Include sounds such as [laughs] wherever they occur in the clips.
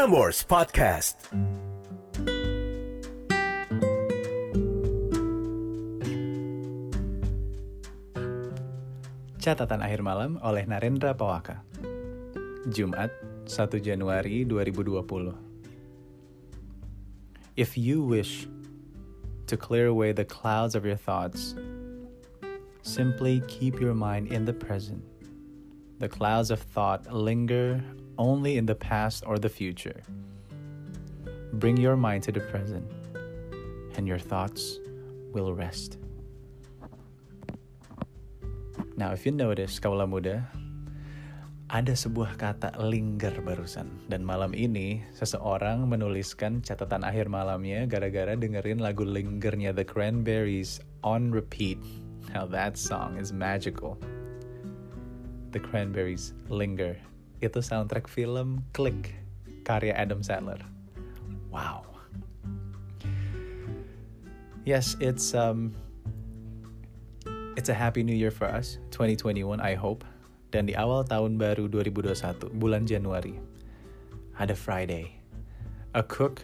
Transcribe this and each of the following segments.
Prambors Podcast. Catatan akhir malam oleh Narendra Pawaka. Jumat, 1 Januari 2020. If you wish to clear away the clouds of your thoughts, simply keep your mind in the present. The clouds of thought linger only in the past or the future. Bring your mind to the present, and your thoughts will rest. Now, if you notice, kaula muda, ada sebuah kata linger barusan. Dan malam ini, seseorang menuliskan catatan akhir malamnya gara-gara dengerin lagu lingernya The Cranberries on repeat. Now that song is magical. The Cranberries Linger. Itu soundtrack film Click, karya Adam Sandler. Wow. Yes, it's um It's a happy new year for us, 2021 I hope. Dan di awal tahun baru 2021, bulan Januari, ada Friday. A cook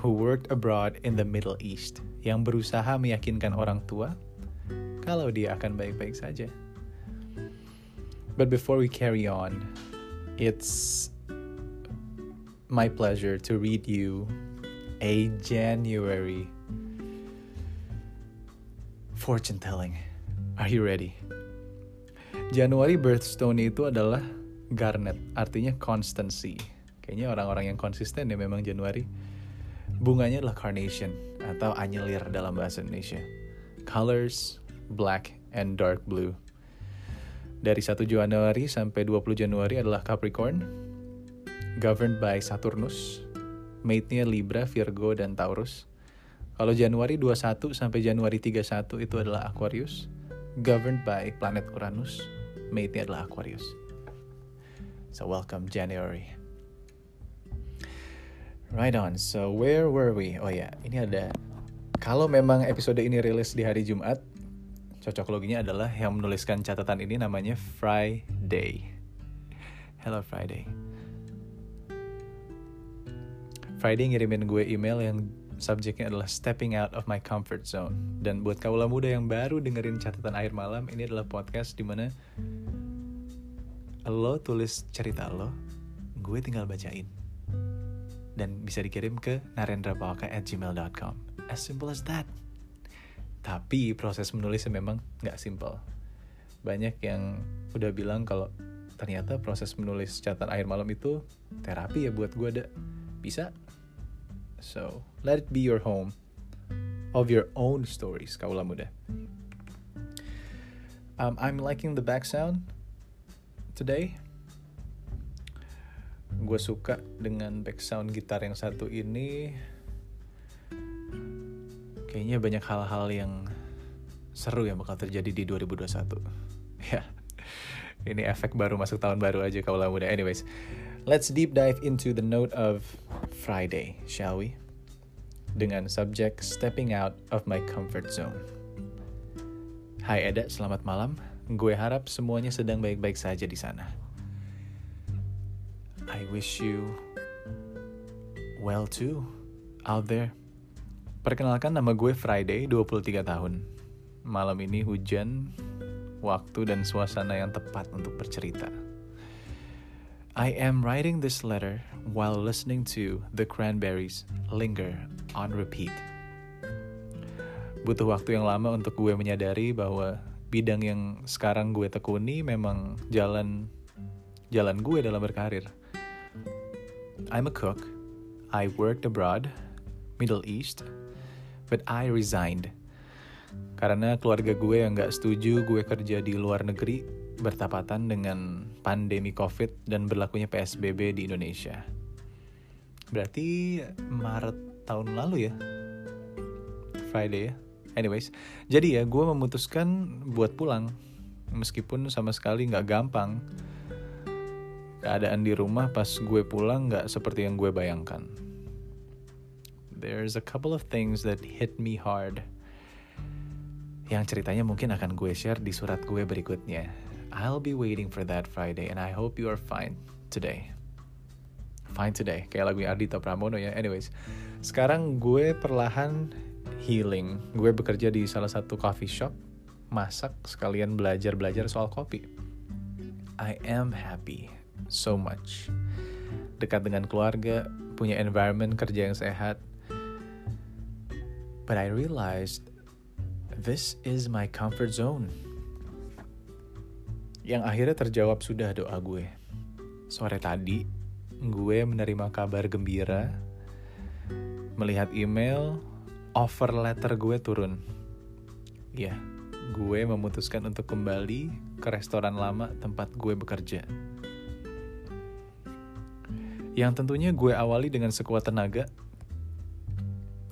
who worked abroad in the Middle East yang berusaha meyakinkan orang tua kalau dia akan baik-baik saja. But before we carry on, it's my pleasure to read you a January fortune telling. Are you ready? Januari birthstone itu adalah garnet, artinya constancy. Kayaknya orang-orang yang konsisten ya memang Januari. Bunganya adalah carnation atau anyelir dalam bahasa Indonesia. Colors black and dark blue. Dari 1 Januari sampai 20 Januari adalah Capricorn, governed by Saturnus. Mate-nya Libra, Virgo, dan Taurus. Kalau Januari 21 sampai Januari 31 itu adalah Aquarius governed by planet Uranus. Mate-nya adalah Aquarius. So welcome January. Right on. So where were we? Oh ya, yeah. ini ada. Kalau memang episode ini rilis di hari Jumat, cocok loginya adalah yang menuliskan catatan ini namanya Friday. Hello Friday. Friday ngirimin gue email yang subjeknya adalah stepping out of my comfort zone. Dan buat kaula muda yang baru dengerin catatan akhir malam, ini adalah podcast di mana lo tulis cerita lo, gue tinggal bacain. Dan bisa dikirim ke narendrapawaka@gmail.com. As simple as that. Tapi proses menulisnya memang nggak simple. Banyak yang udah bilang kalau ternyata proses menulis catatan akhir malam itu terapi ya buat gue ada. Bisa So, let it be your home of your own stories, kaula muda. Um, I'm liking the back sound today. Gue suka dengan back sound gitar yang satu ini. Kayaknya banyak hal-hal yang seru yang bakal terjadi di 2021. [laughs] ya, ini efek baru masuk tahun baru aja kaulah muda. Anyways, Let's deep dive into the note of Friday, shall we? Dengan subjek stepping out of my comfort zone. Hai Eda, selamat malam. Gue harap semuanya sedang baik-baik saja di sana. I wish you well too out there. Perkenalkan nama gue Friday, 23 tahun. Malam ini hujan, waktu dan suasana yang tepat untuk bercerita. I am writing this letter while listening to The Cranberries Linger on repeat. Butuh waktu yang lama untuk gue menyadari bahwa bidang yang sekarang gue tekuni memang jalan jalan gue dalam berkarir. I'm a cook. I worked abroad, Middle East, but I resigned. Karena keluarga gue yang gak setuju gue kerja di luar negeri bertapatan dengan pandemi COVID dan berlakunya PSBB di Indonesia. Berarti Maret tahun lalu ya? Friday ya? Anyways, jadi ya gue memutuskan buat pulang. Meskipun sama sekali nggak gampang. Keadaan di rumah pas gue pulang nggak seperti yang gue bayangkan. There's a couple of things that hit me hard. Yang ceritanya mungkin akan gue share di surat gue berikutnya. I'll be waiting for that Friday and I hope you are fine today. Fine Today kayak lagu Ardito Pramono ya anyways sekarang gue perlahan healing gue bekerja di salah satu coffee shop masak sekalian belajar-belajar soal kopi I am happy so much dekat dengan keluarga punya environment kerja yang sehat but I realized this is my comfort zone yang akhirnya terjawab sudah doa gue. Sore tadi, gue menerima kabar gembira, melihat email, offer letter gue turun. Ya, gue memutuskan untuk kembali ke restoran lama tempat gue bekerja. Yang tentunya gue awali dengan sekuat tenaga,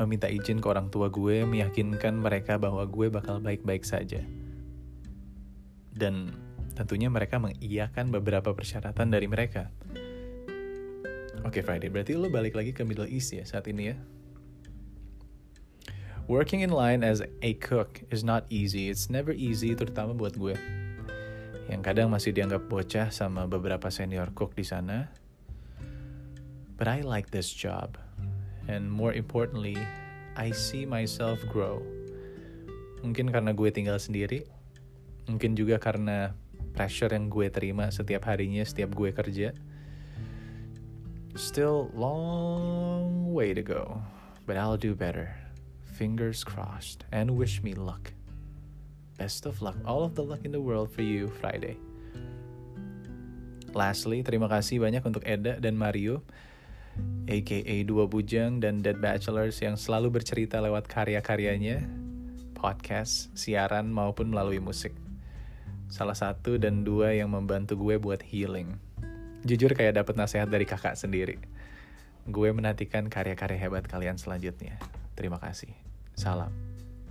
meminta izin ke orang tua gue, meyakinkan mereka bahwa gue bakal baik-baik saja. Dan tentunya mereka mengiyakan beberapa persyaratan dari mereka. Oke okay, Friday, berarti lo balik lagi ke Middle East ya saat ini ya? Working in line as a cook is not easy. It's never easy, terutama buat gue. Yang kadang masih dianggap bocah sama beberapa senior cook di sana. But I like this job. And more importantly, I see myself grow. Mungkin karena gue tinggal sendiri. Mungkin juga karena pressure yang gue terima setiap harinya setiap gue kerja. Still long way to go but I'll do better. Fingers crossed and wish me luck. Best of luck all of the luck in the world for you Friday. Lastly, terima kasih banyak untuk Eda dan Mario, aka Dua Bujang dan Dead Bachelors yang selalu bercerita lewat karya-karyanya, podcast, siaran, maupun melalui musik salah satu dan dua yang membantu gue buat healing. Jujur kayak dapet nasihat dari kakak sendiri. Gue menantikan karya-karya hebat kalian selanjutnya. Terima kasih. Salam.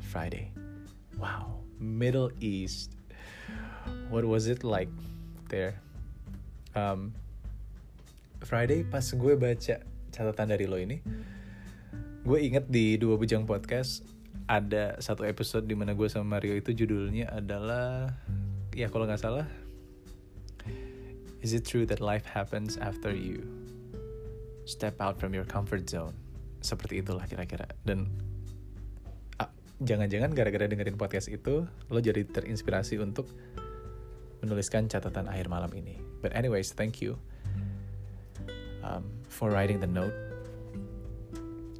Friday. Wow. Middle East. What was it like there? Um, Friday pas gue baca catatan dari lo ini, gue inget di dua bujang podcast ada satu episode di mana gue sama Mario itu judulnya adalah ya kalau nggak salah is it true that life happens after you step out from your comfort zone? Seperti itulah kira-kira. Dan ah, jangan-jangan gara-gara dengerin podcast itu lo jadi terinspirasi untuk menuliskan catatan akhir malam ini. But anyways thank you um, for writing the note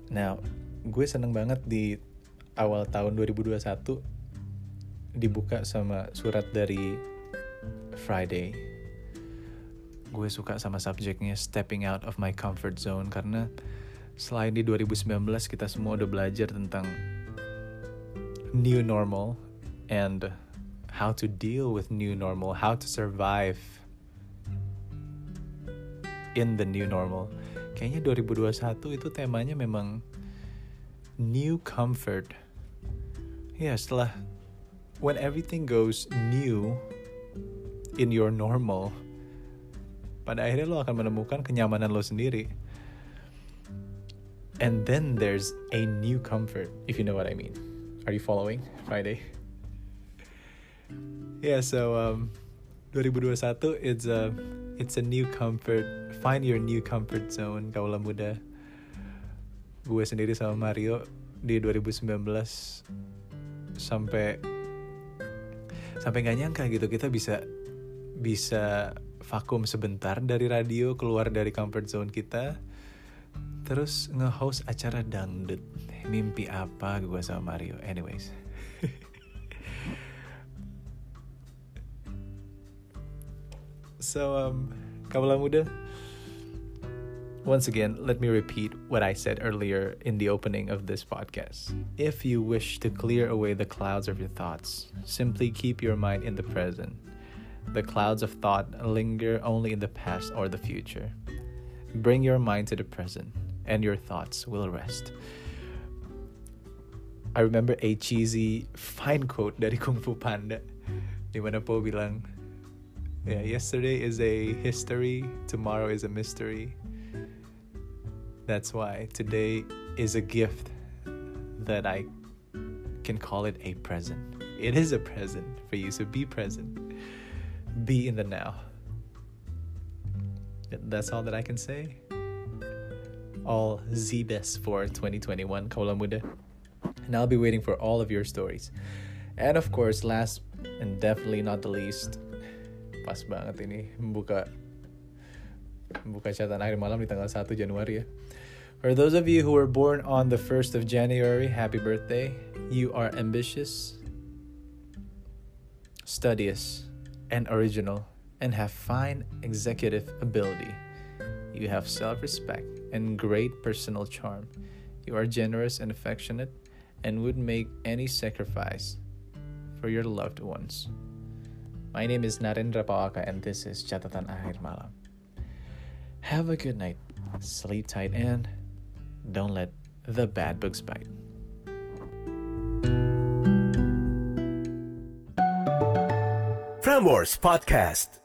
now gue seneng banget di awal tahun 2021 dibuka sama surat dari Friday. Gue suka sama subjeknya stepping out of my comfort zone karena selain di 2019 kita semua udah belajar tentang new normal and how to deal with new normal, how to survive in the new normal. Kayaknya 2021 itu temanya memang new comfort. Ya, setelah when everything goes new in your normal, pada akhirnya lo akan menemukan kenyamanan lo sendiri. And then there's a new comfort, if you know what I mean. Are you following, Friday? [laughs] yeah, so um, 2021 it's a it's a new comfort. Find your new comfort zone, kaulah muda. Gue sendiri sama Mario di 2019 sampai sampai nggak nyangka gitu kita bisa bisa vakum sebentar dari radio keluar dari comfort zone kita terus nge-host acara dangdut mimpi apa gue sama Mario anyways so um muda Once again, let me repeat what I said earlier in the opening of this podcast. If you wish to clear away the clouds of your thoughts, simply keep your mind in the present. The clouds of thought linger only in the past or the future. Bring your mind to the present, and your thoughts will rest. I remember a cheesy fine quote dari Kung Fu Panda, di mana Po bilang, yeah, yesterday is a history, tomorrow is a mystery, that's why today is a gift that I can call it a present. It is a present for you, so be present. Be in the now. That's all that I can say. all the best for 2021, Kaula Muda. And I'll be waiting for all of your stories. And of course, last and definitely not the least, pas banget ini buka buka catatan akhir malam di tanggal 1 Januari ya. For those of you who were born on the 1st of January, happy birthday. You are ambitious, studious, and original, and have fine executive ability. You have self respect and great personal charm. You are generous and affectionate, and would make any sacrifice for your loved ones. My name is Narendra Pawaka, and this is Catatan Akhir Malam. Have a good night, sleep tight, and don't let the bad books bite. Frameworks Podcast.